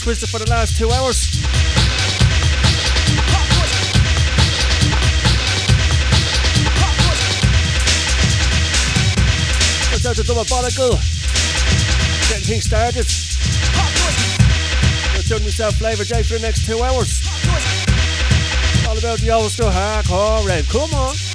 Twister for the last two hours. Shout out to Barnacle. Getting things started. I'm tuning myself FLavRjay for the next two hours. All about the old school hardcore rave. Come on.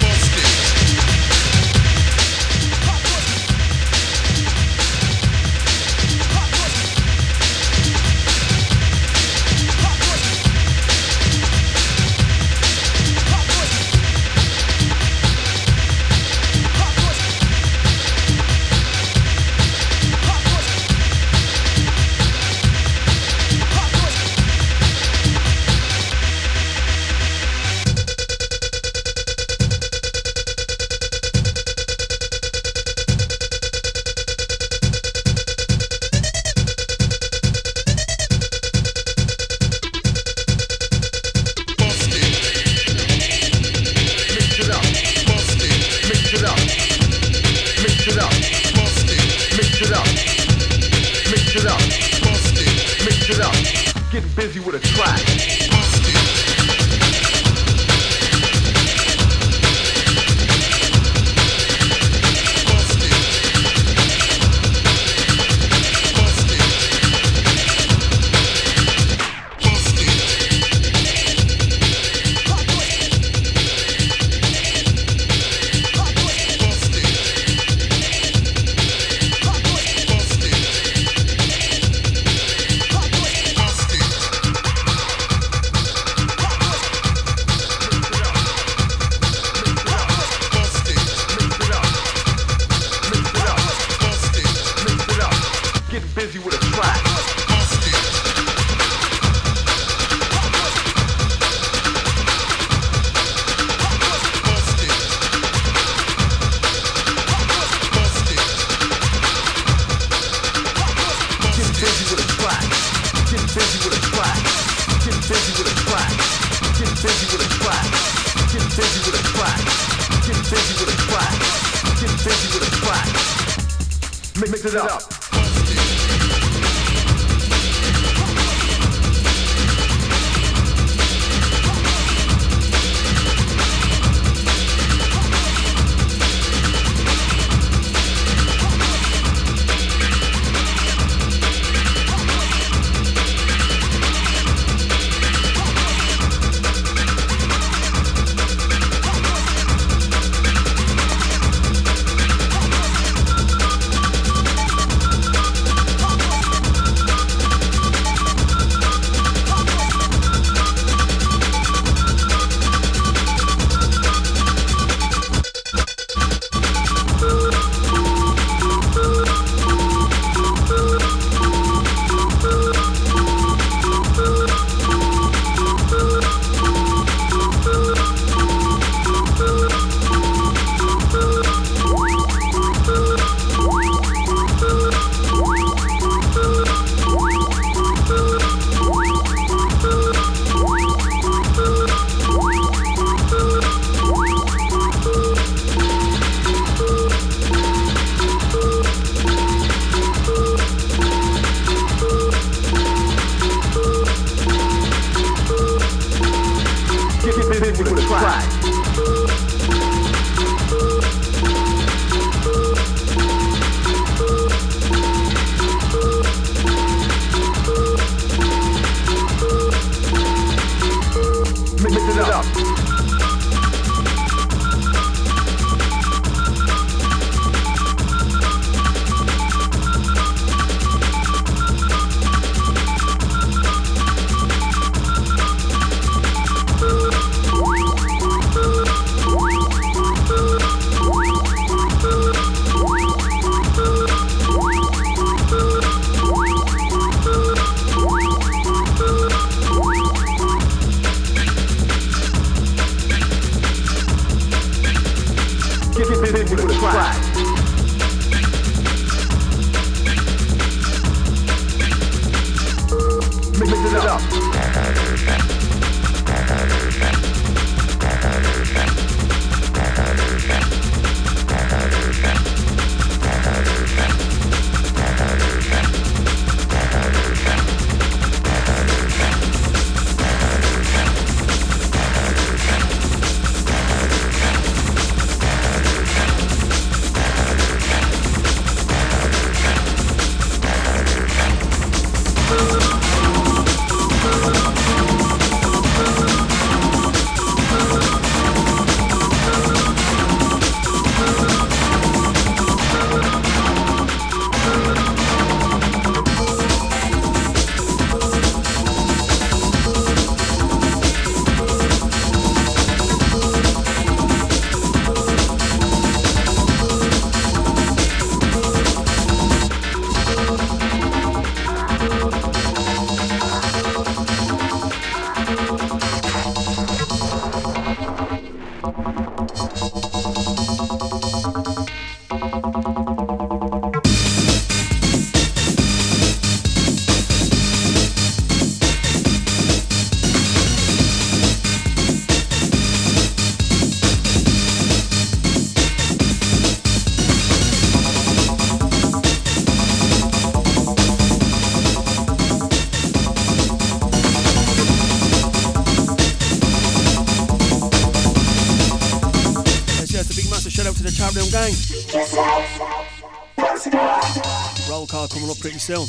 Soon.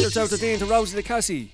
Shouts out to Dean to Rosie the Cassie.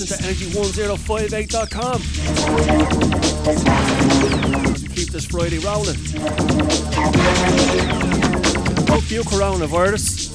Listen to energy1058.com. As keep this Friday rolling. Fuck you, coronavirus.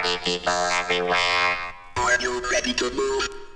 Party people everywhere. Are you ready to move?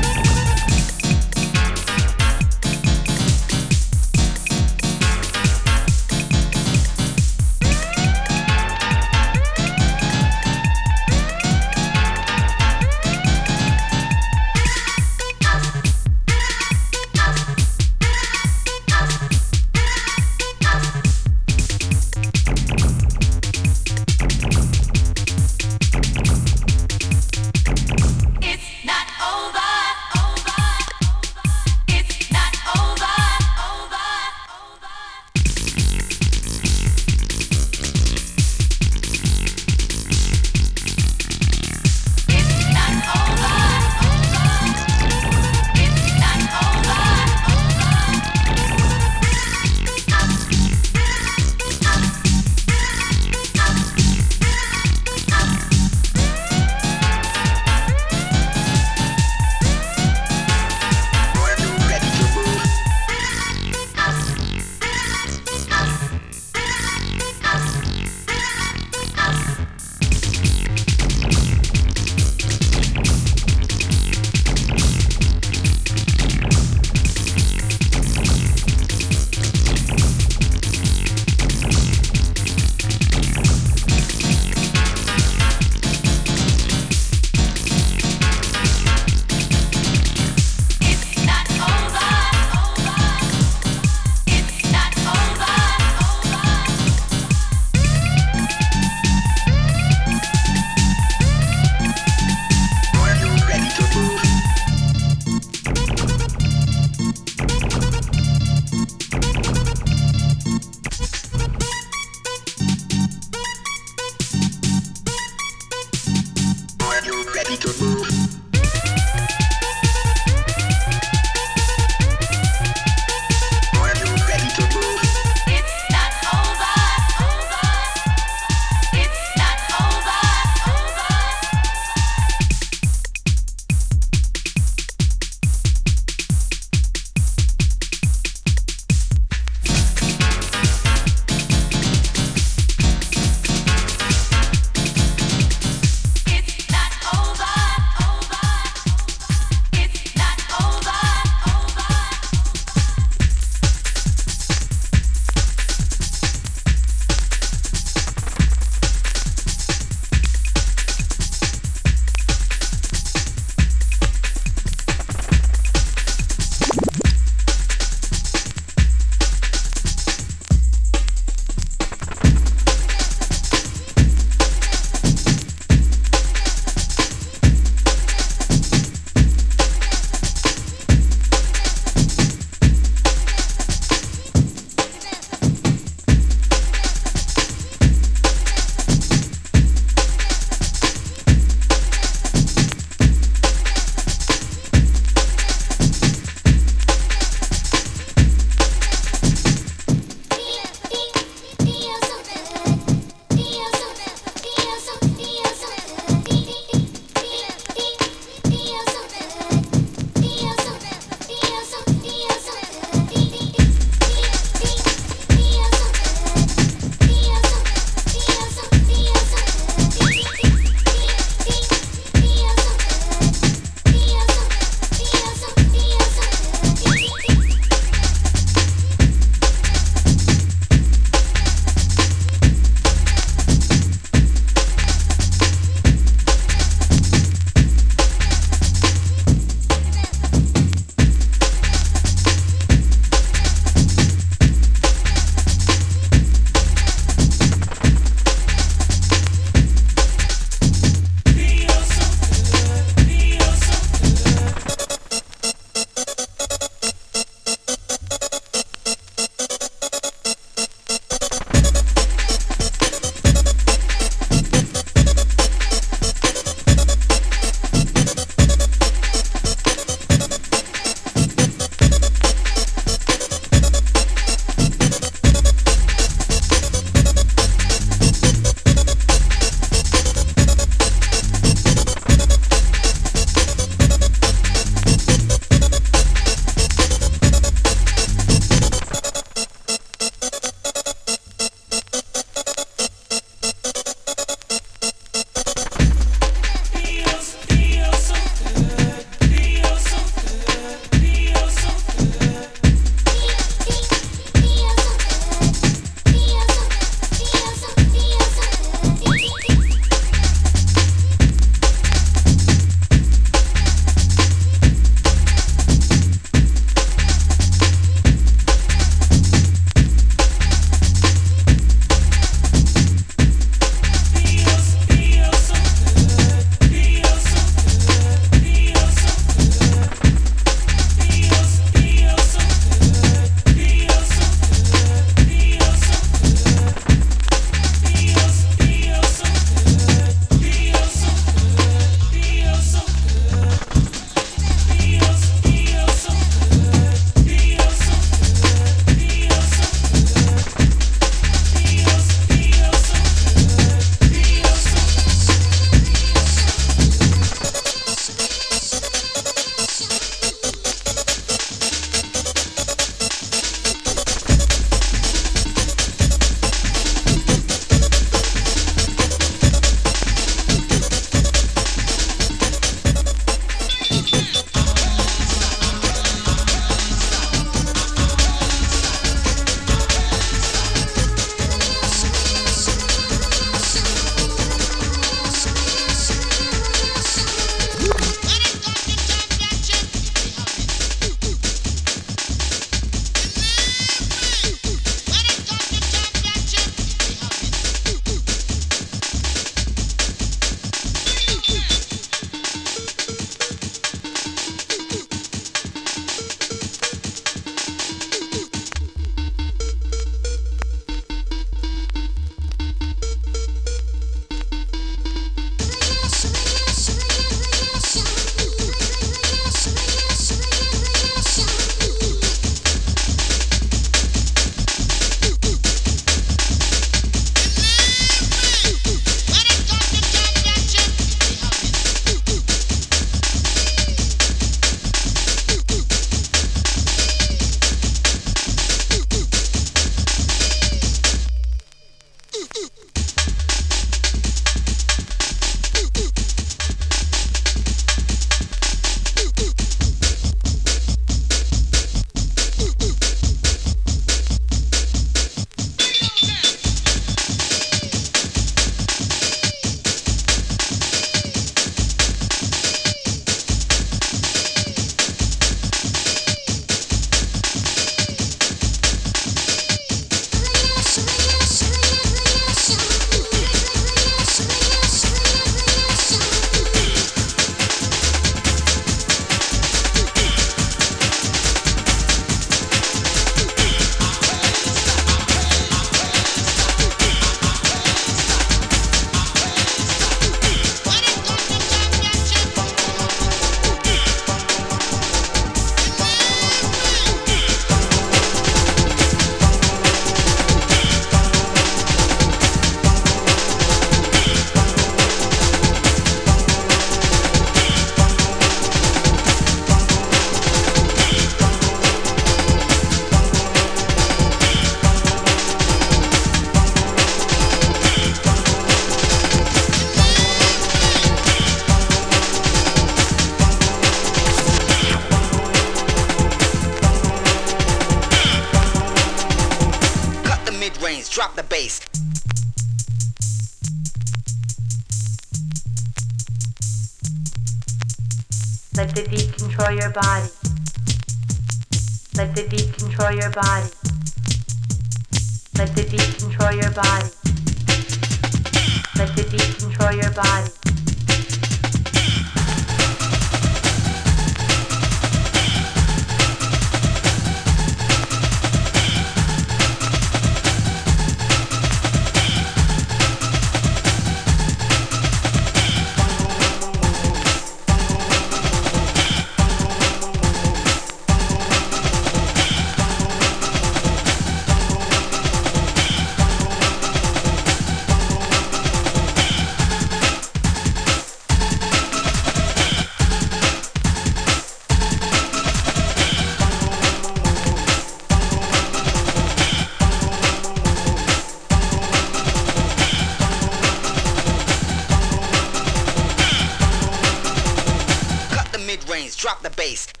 space.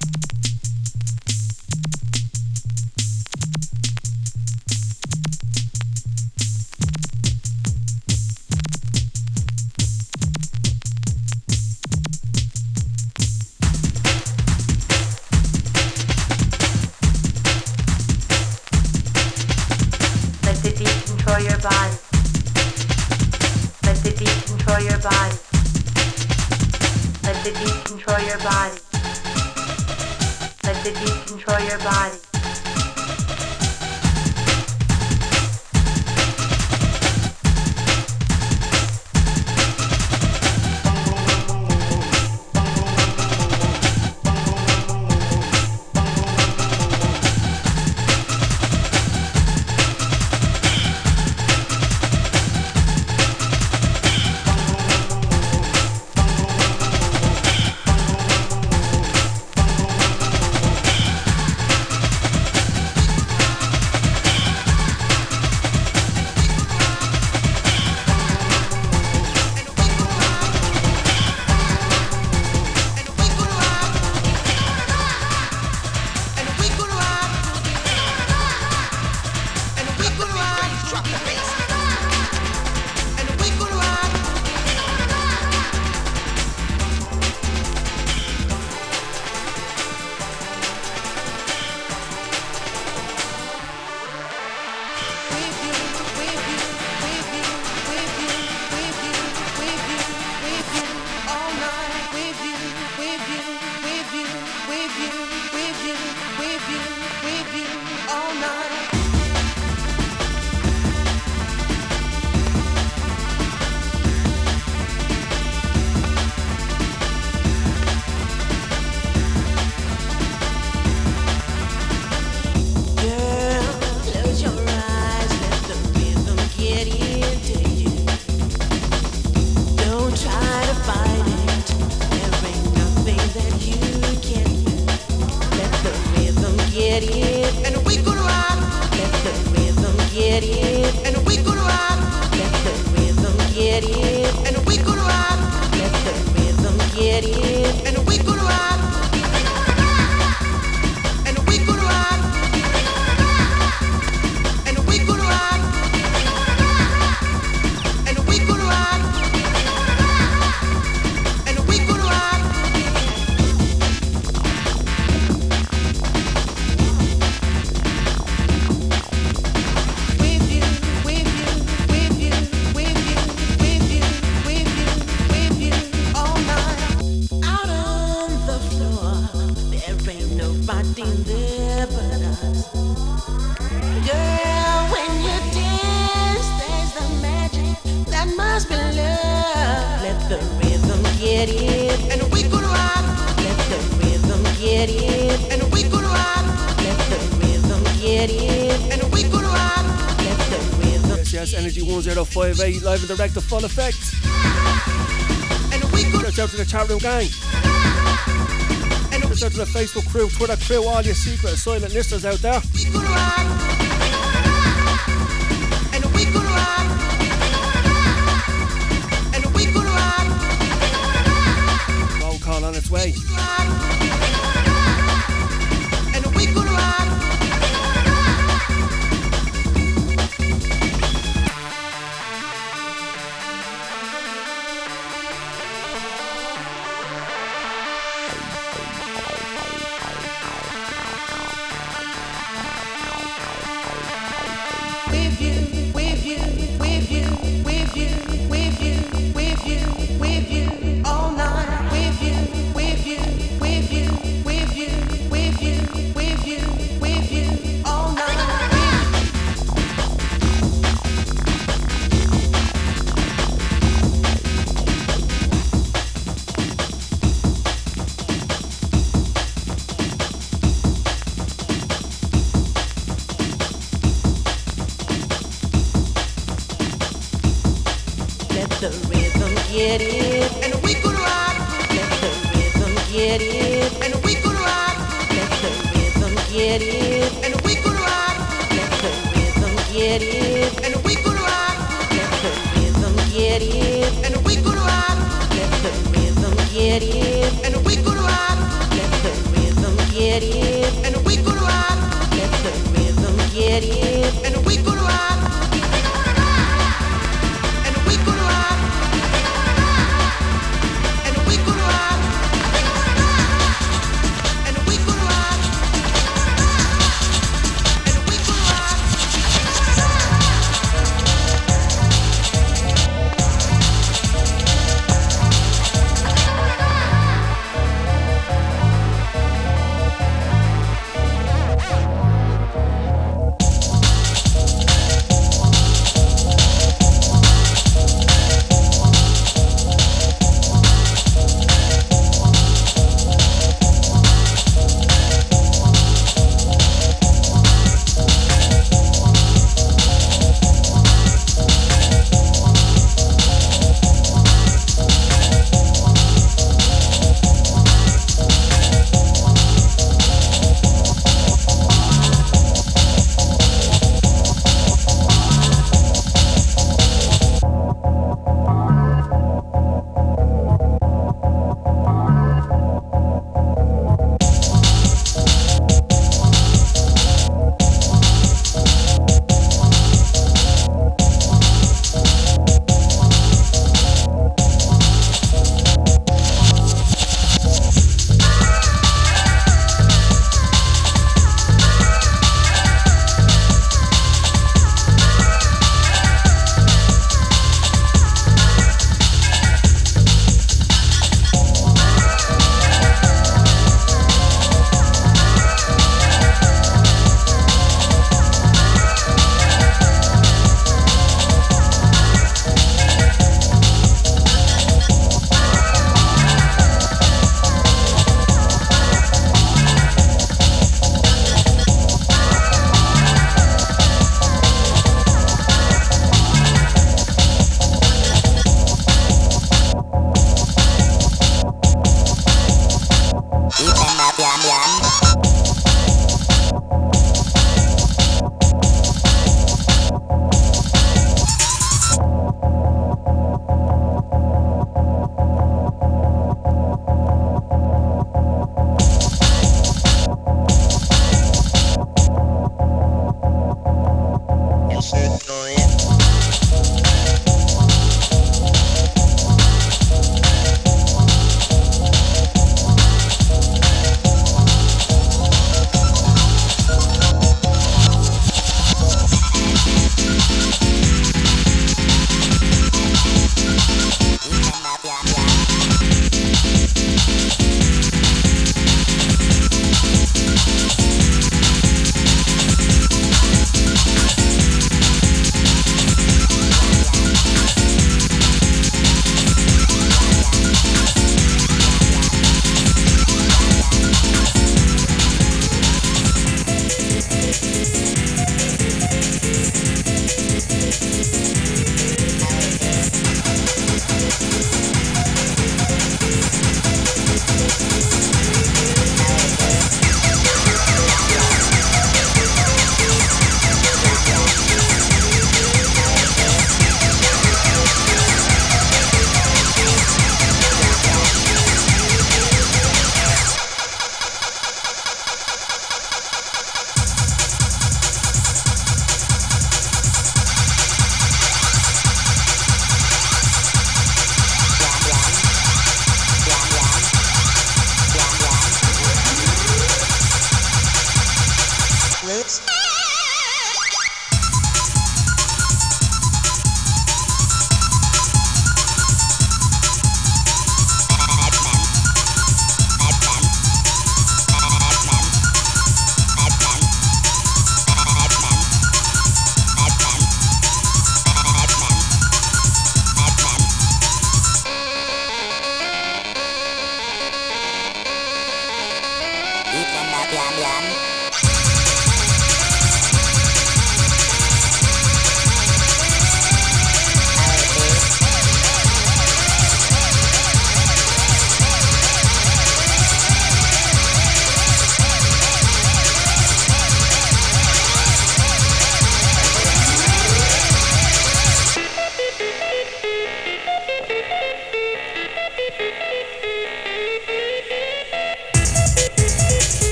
Live and direct, the full effect. And we go Shout out to the chat room gang. Shout out to the Facebook crew, Twitter crew, all your secret silent listeners out there. Roll call on its way.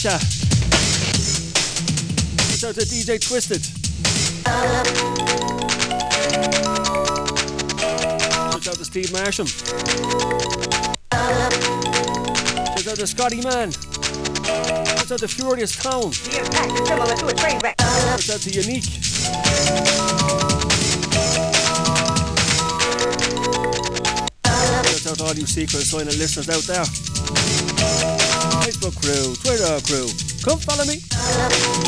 To out to DJ Twisted. Shouts out to Steve Marsham. Shouts out to Scotty Man. Shouts out to Furious Town. Shouts out to Unique. Shouts out to all you secret silent listeners out there. Facebook crew, Twitter crew. Come follow me.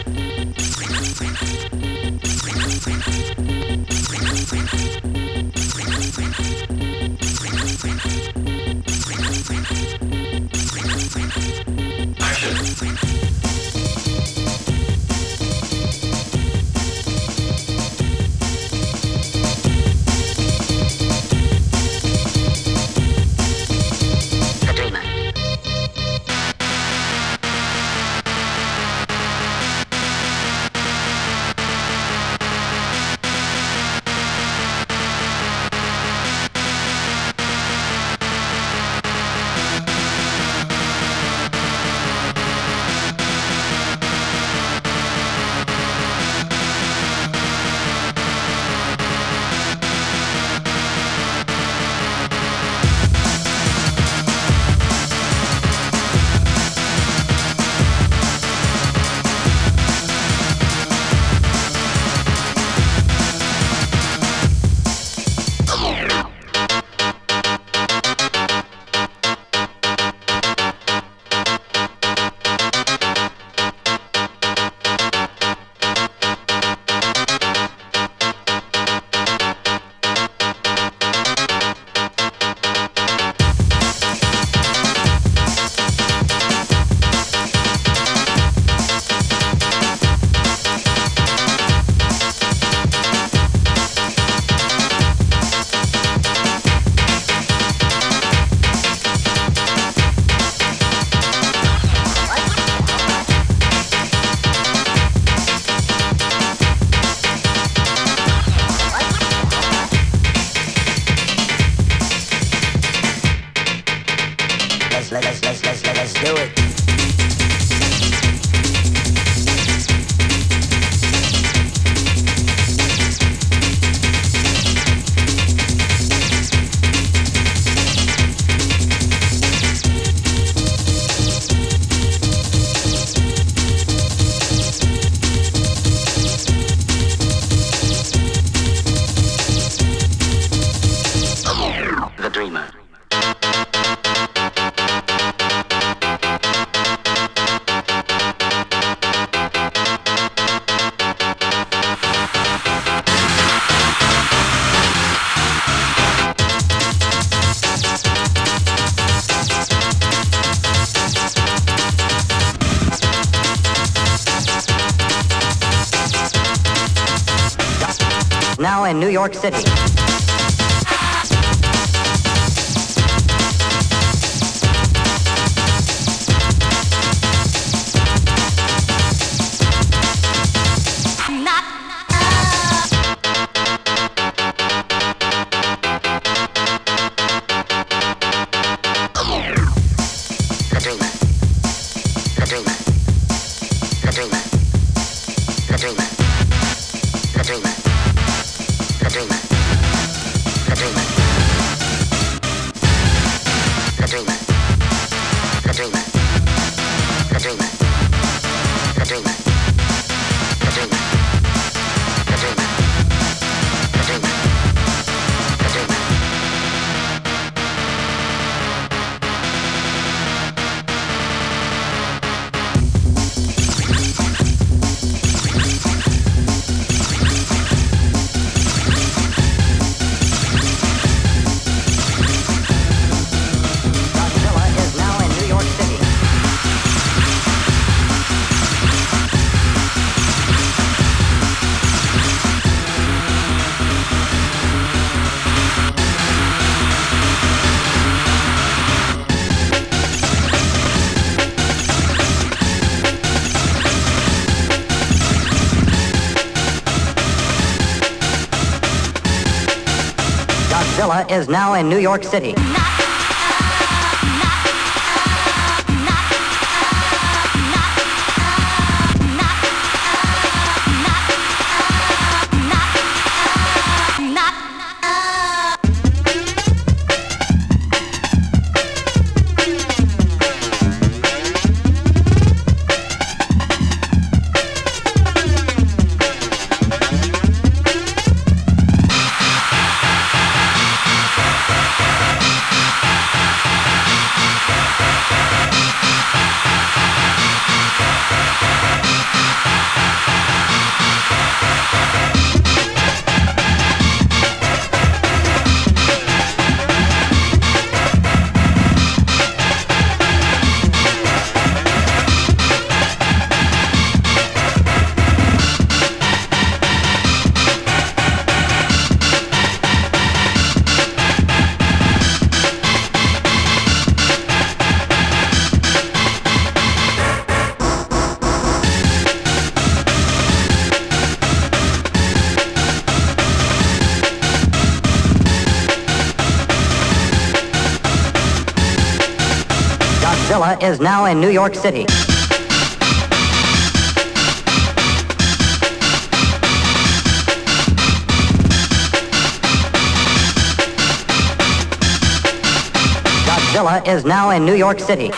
York City. Is now in New York City. Is now in New York City. Godzilla is now in New York City.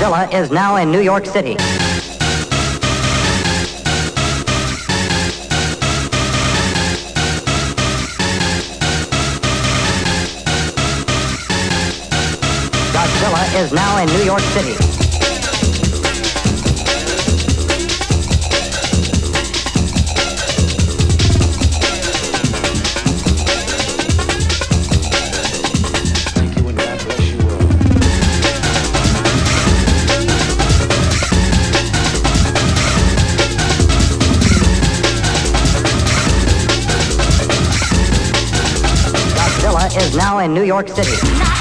Godzilla is now in New York City. Godzilla is now in New York City. Now in New York City.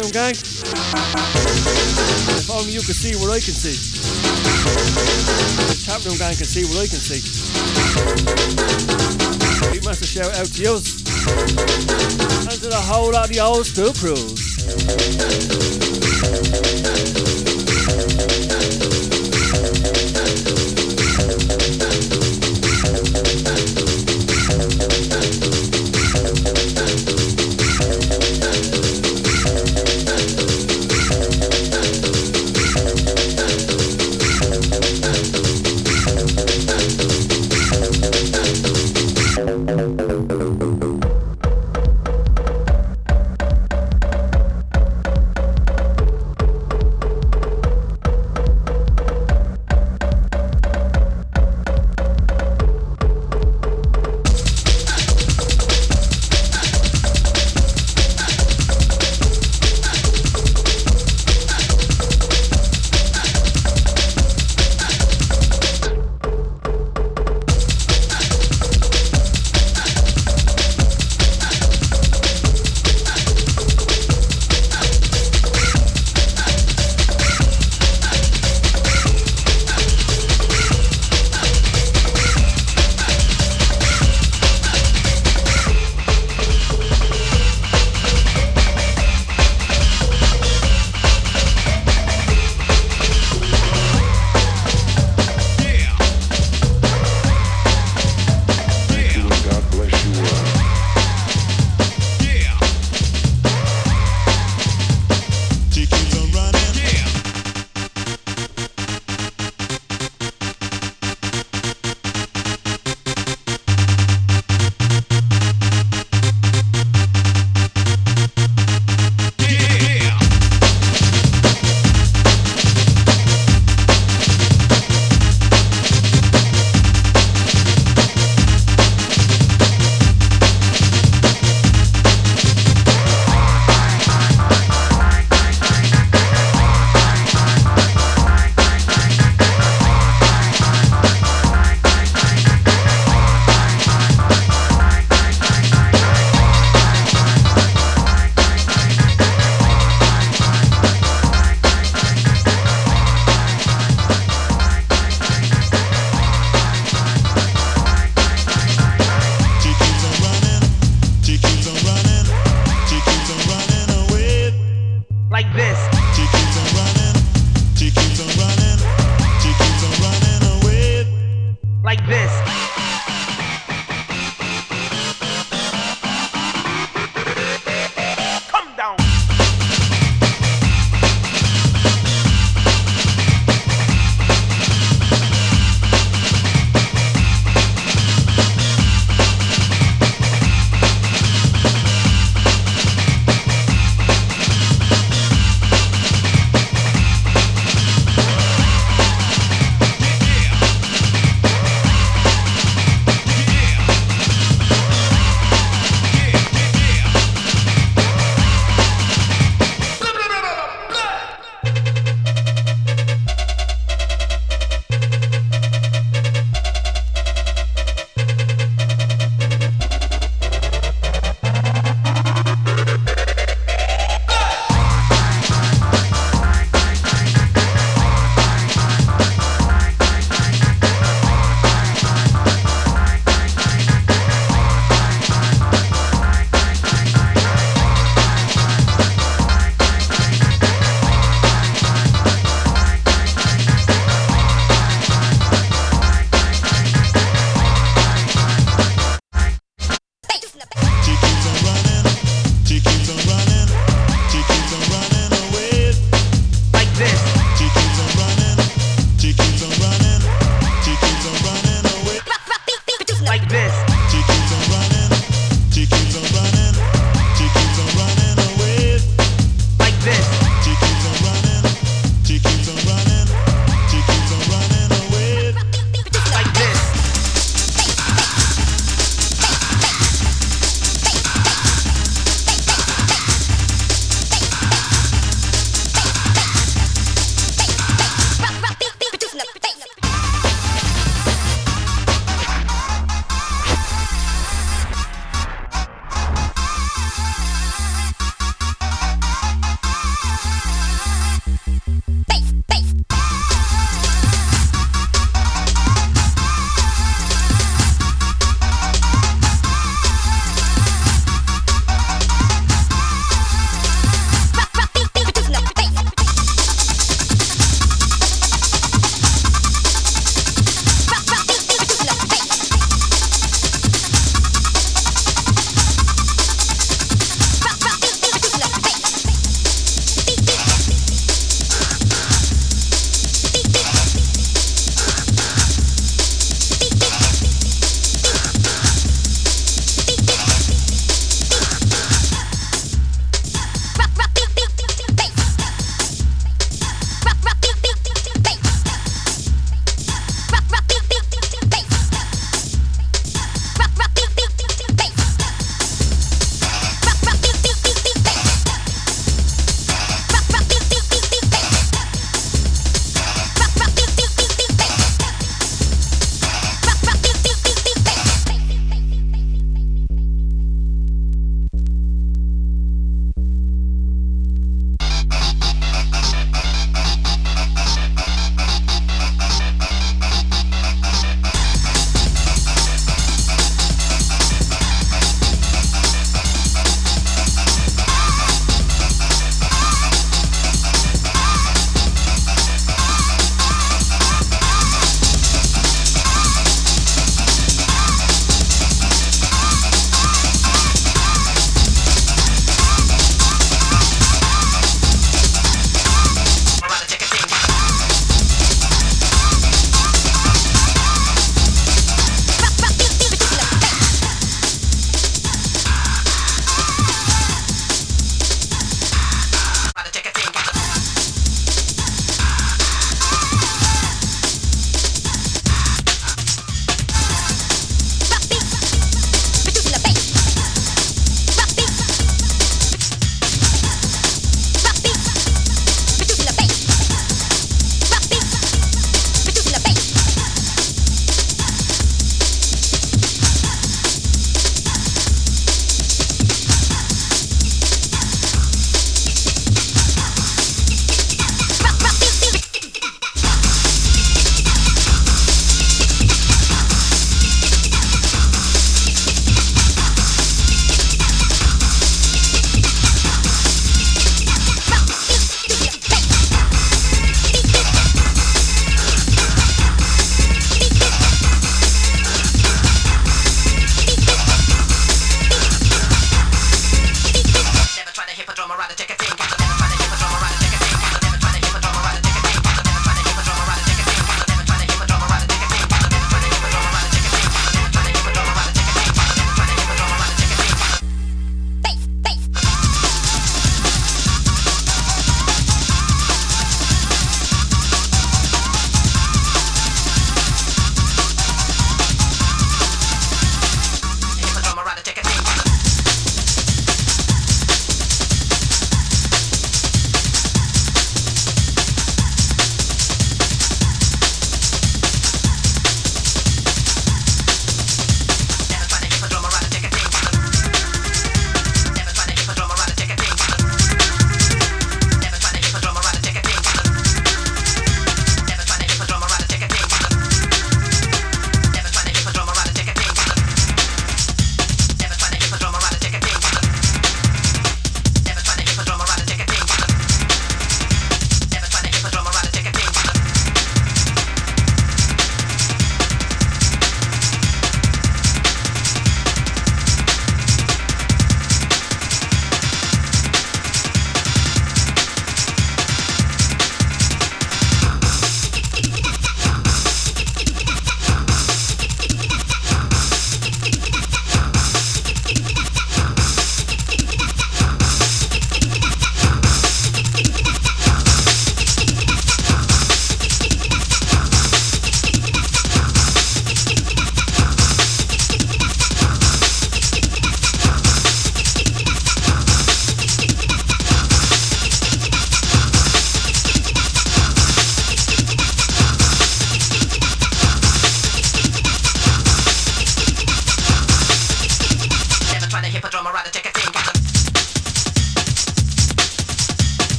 Room gang. If only you could see what I can see. The chat room gang can see what I can see. Big massive shout out to you. And to the whole lot of the old school crews.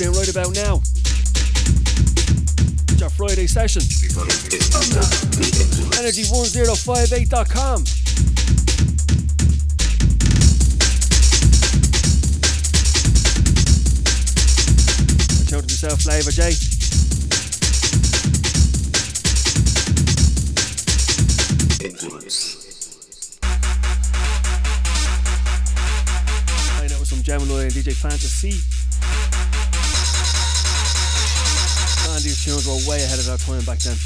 In right about now. It's our Friday session. Energy1058.com. Shout out to myself, FLavRjay. Playing out some Gemini and DJ Fantasy. Tunes were way ahead of their time back then.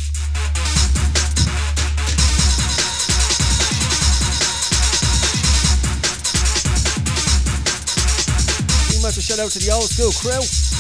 Big massive shout out to the old school crew.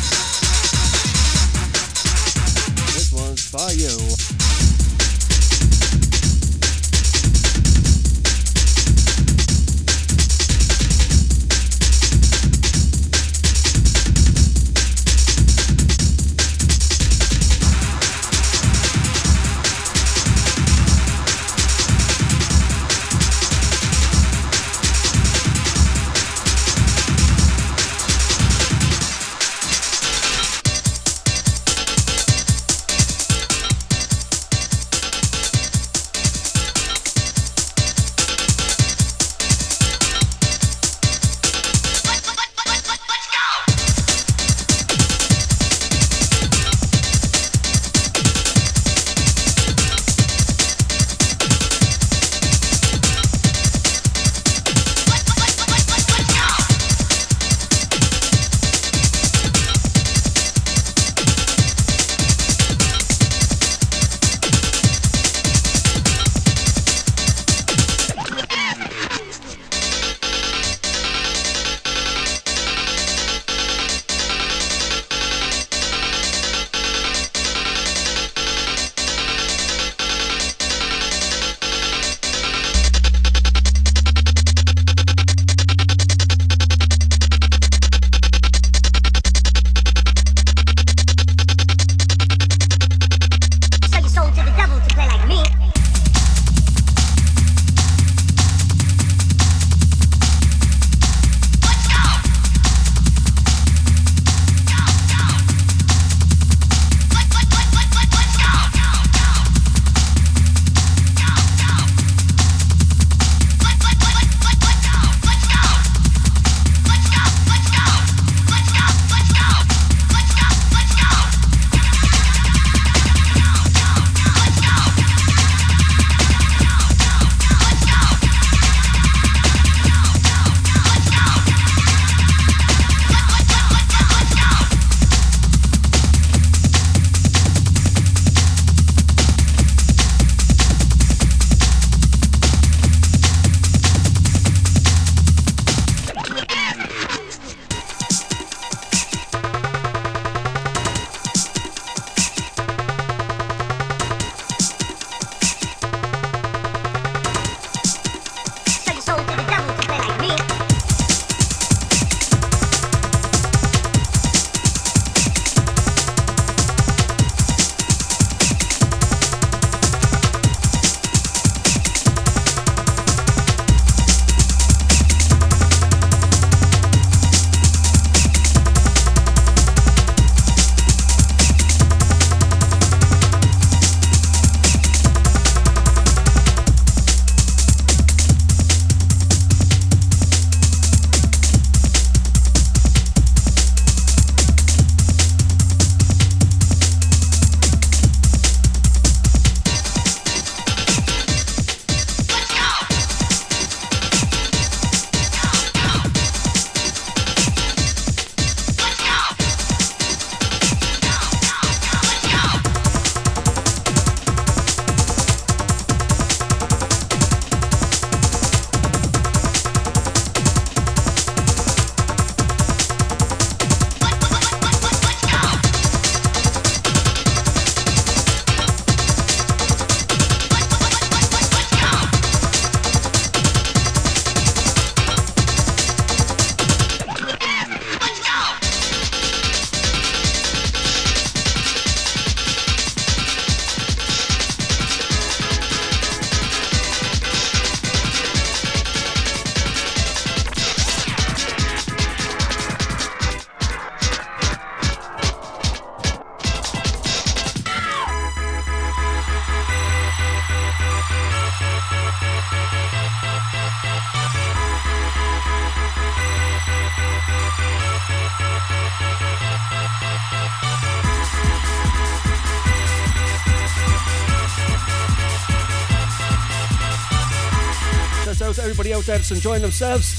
Enjoying themselves.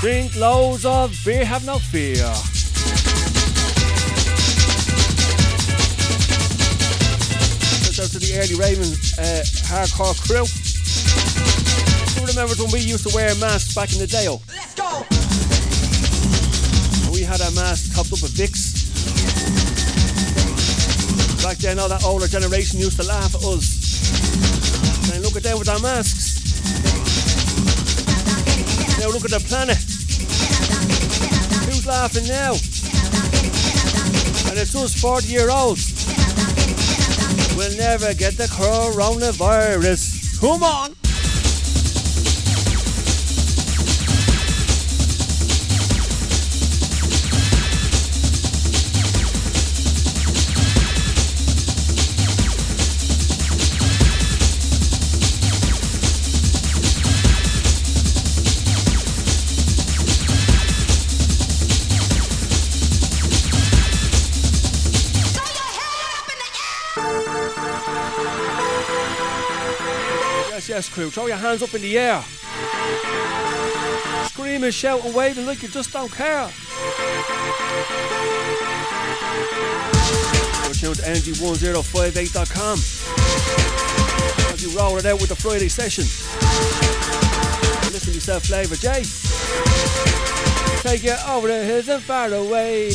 Drink loads of beer, have no fear. Shout out to the early Raven uh, hardcore crew. Who remembers when we used to wear masks back in the day? Oh? Let's go. We had our mask topped up with Vicks. Back then, all that older generation used to laugh at us. And look at them with our masks. Now look at the planet. Who's laughing now? And it's us 40 year olds. We'll never get the coronavirus. Come on! Yes, crew. Throw your hands up in the air. Scream and shout and wave and like you just don't care. You're tuned to energy1058.com as you roll it out with the Friday session. Listen to yourself, FLavRjay. Take you over the hills and far away.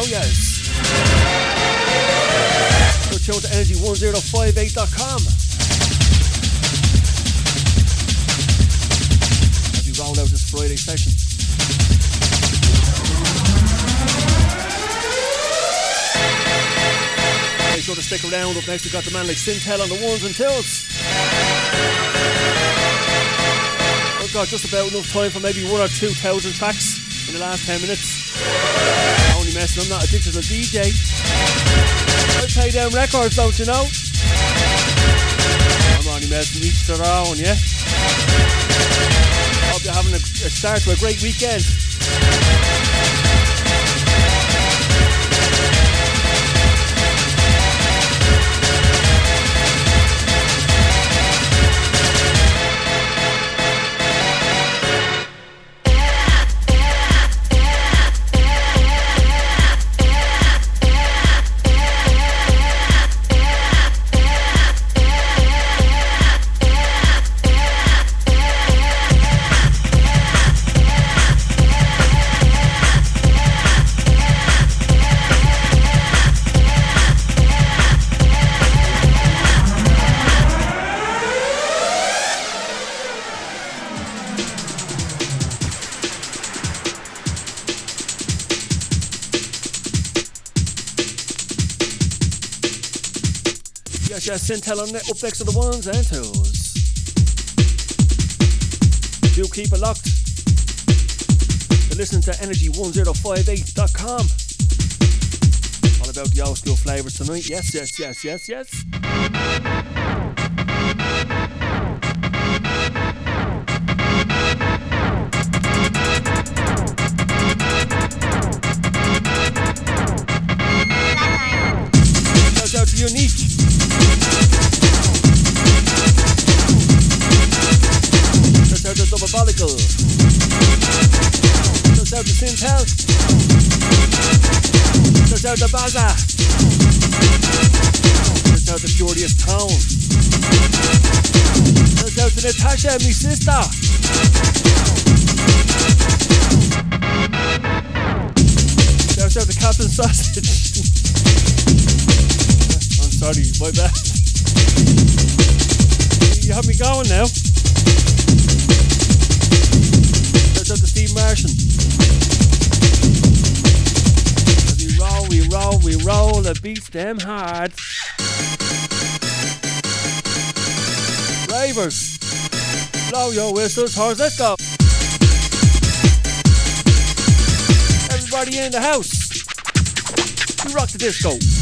Oh yes. Go show to energy1058.com. As we round out this Friday session. Make sure to stick around. Up next, we've got the man like Sintel on the ones and twos. We've got just about enough time for maybe one or two thousand tracks in the last 10 minutes. Only messing, I'm not a digital DJ. I play down records, don't you know? I'm only messing each their own, yeah? Hope you're having a, a start to a great weekend. Sintel on the next to the ones and twos. Do keep it locked. You're listening to energy1058.com. All about the old school flavours tonight. Yes, yes, yes, yes, yes. Out to Baza. Shout out to Furious Town. Shout out to Natasha, me sister. Shout out to Captain Sausage. I'm sorry, my bad. You have me going now. It beats them hard. Ravers, blow your whistles, horse, let's go. Everybody in the house, we rock the disco.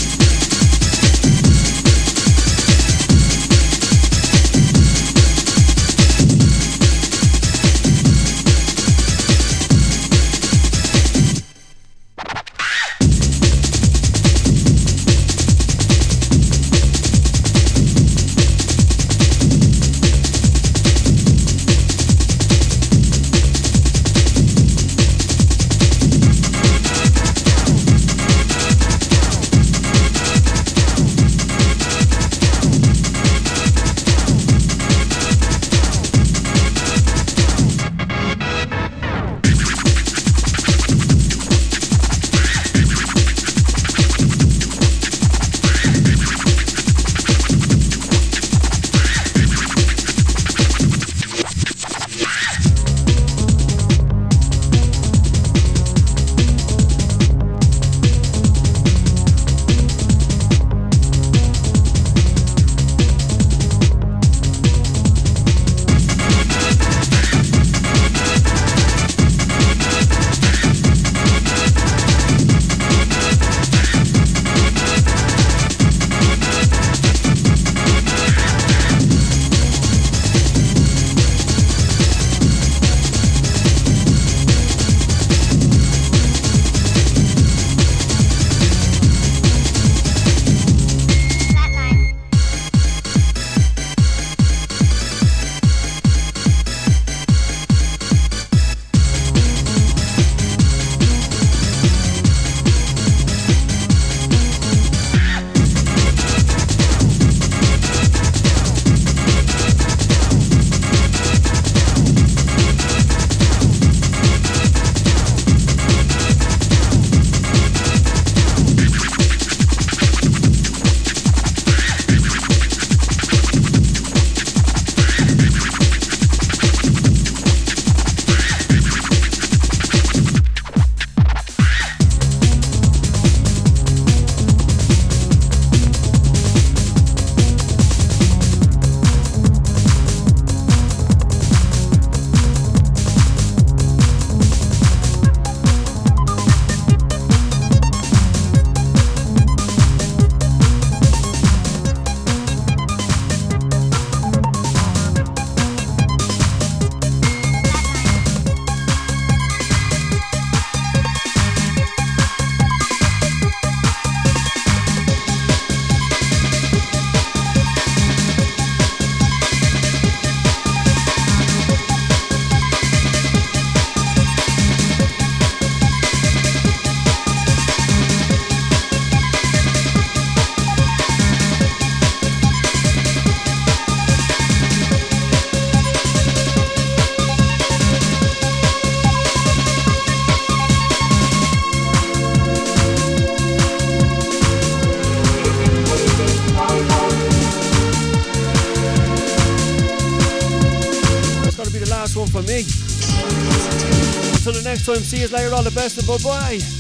Time. See you later. All the best and bye bye.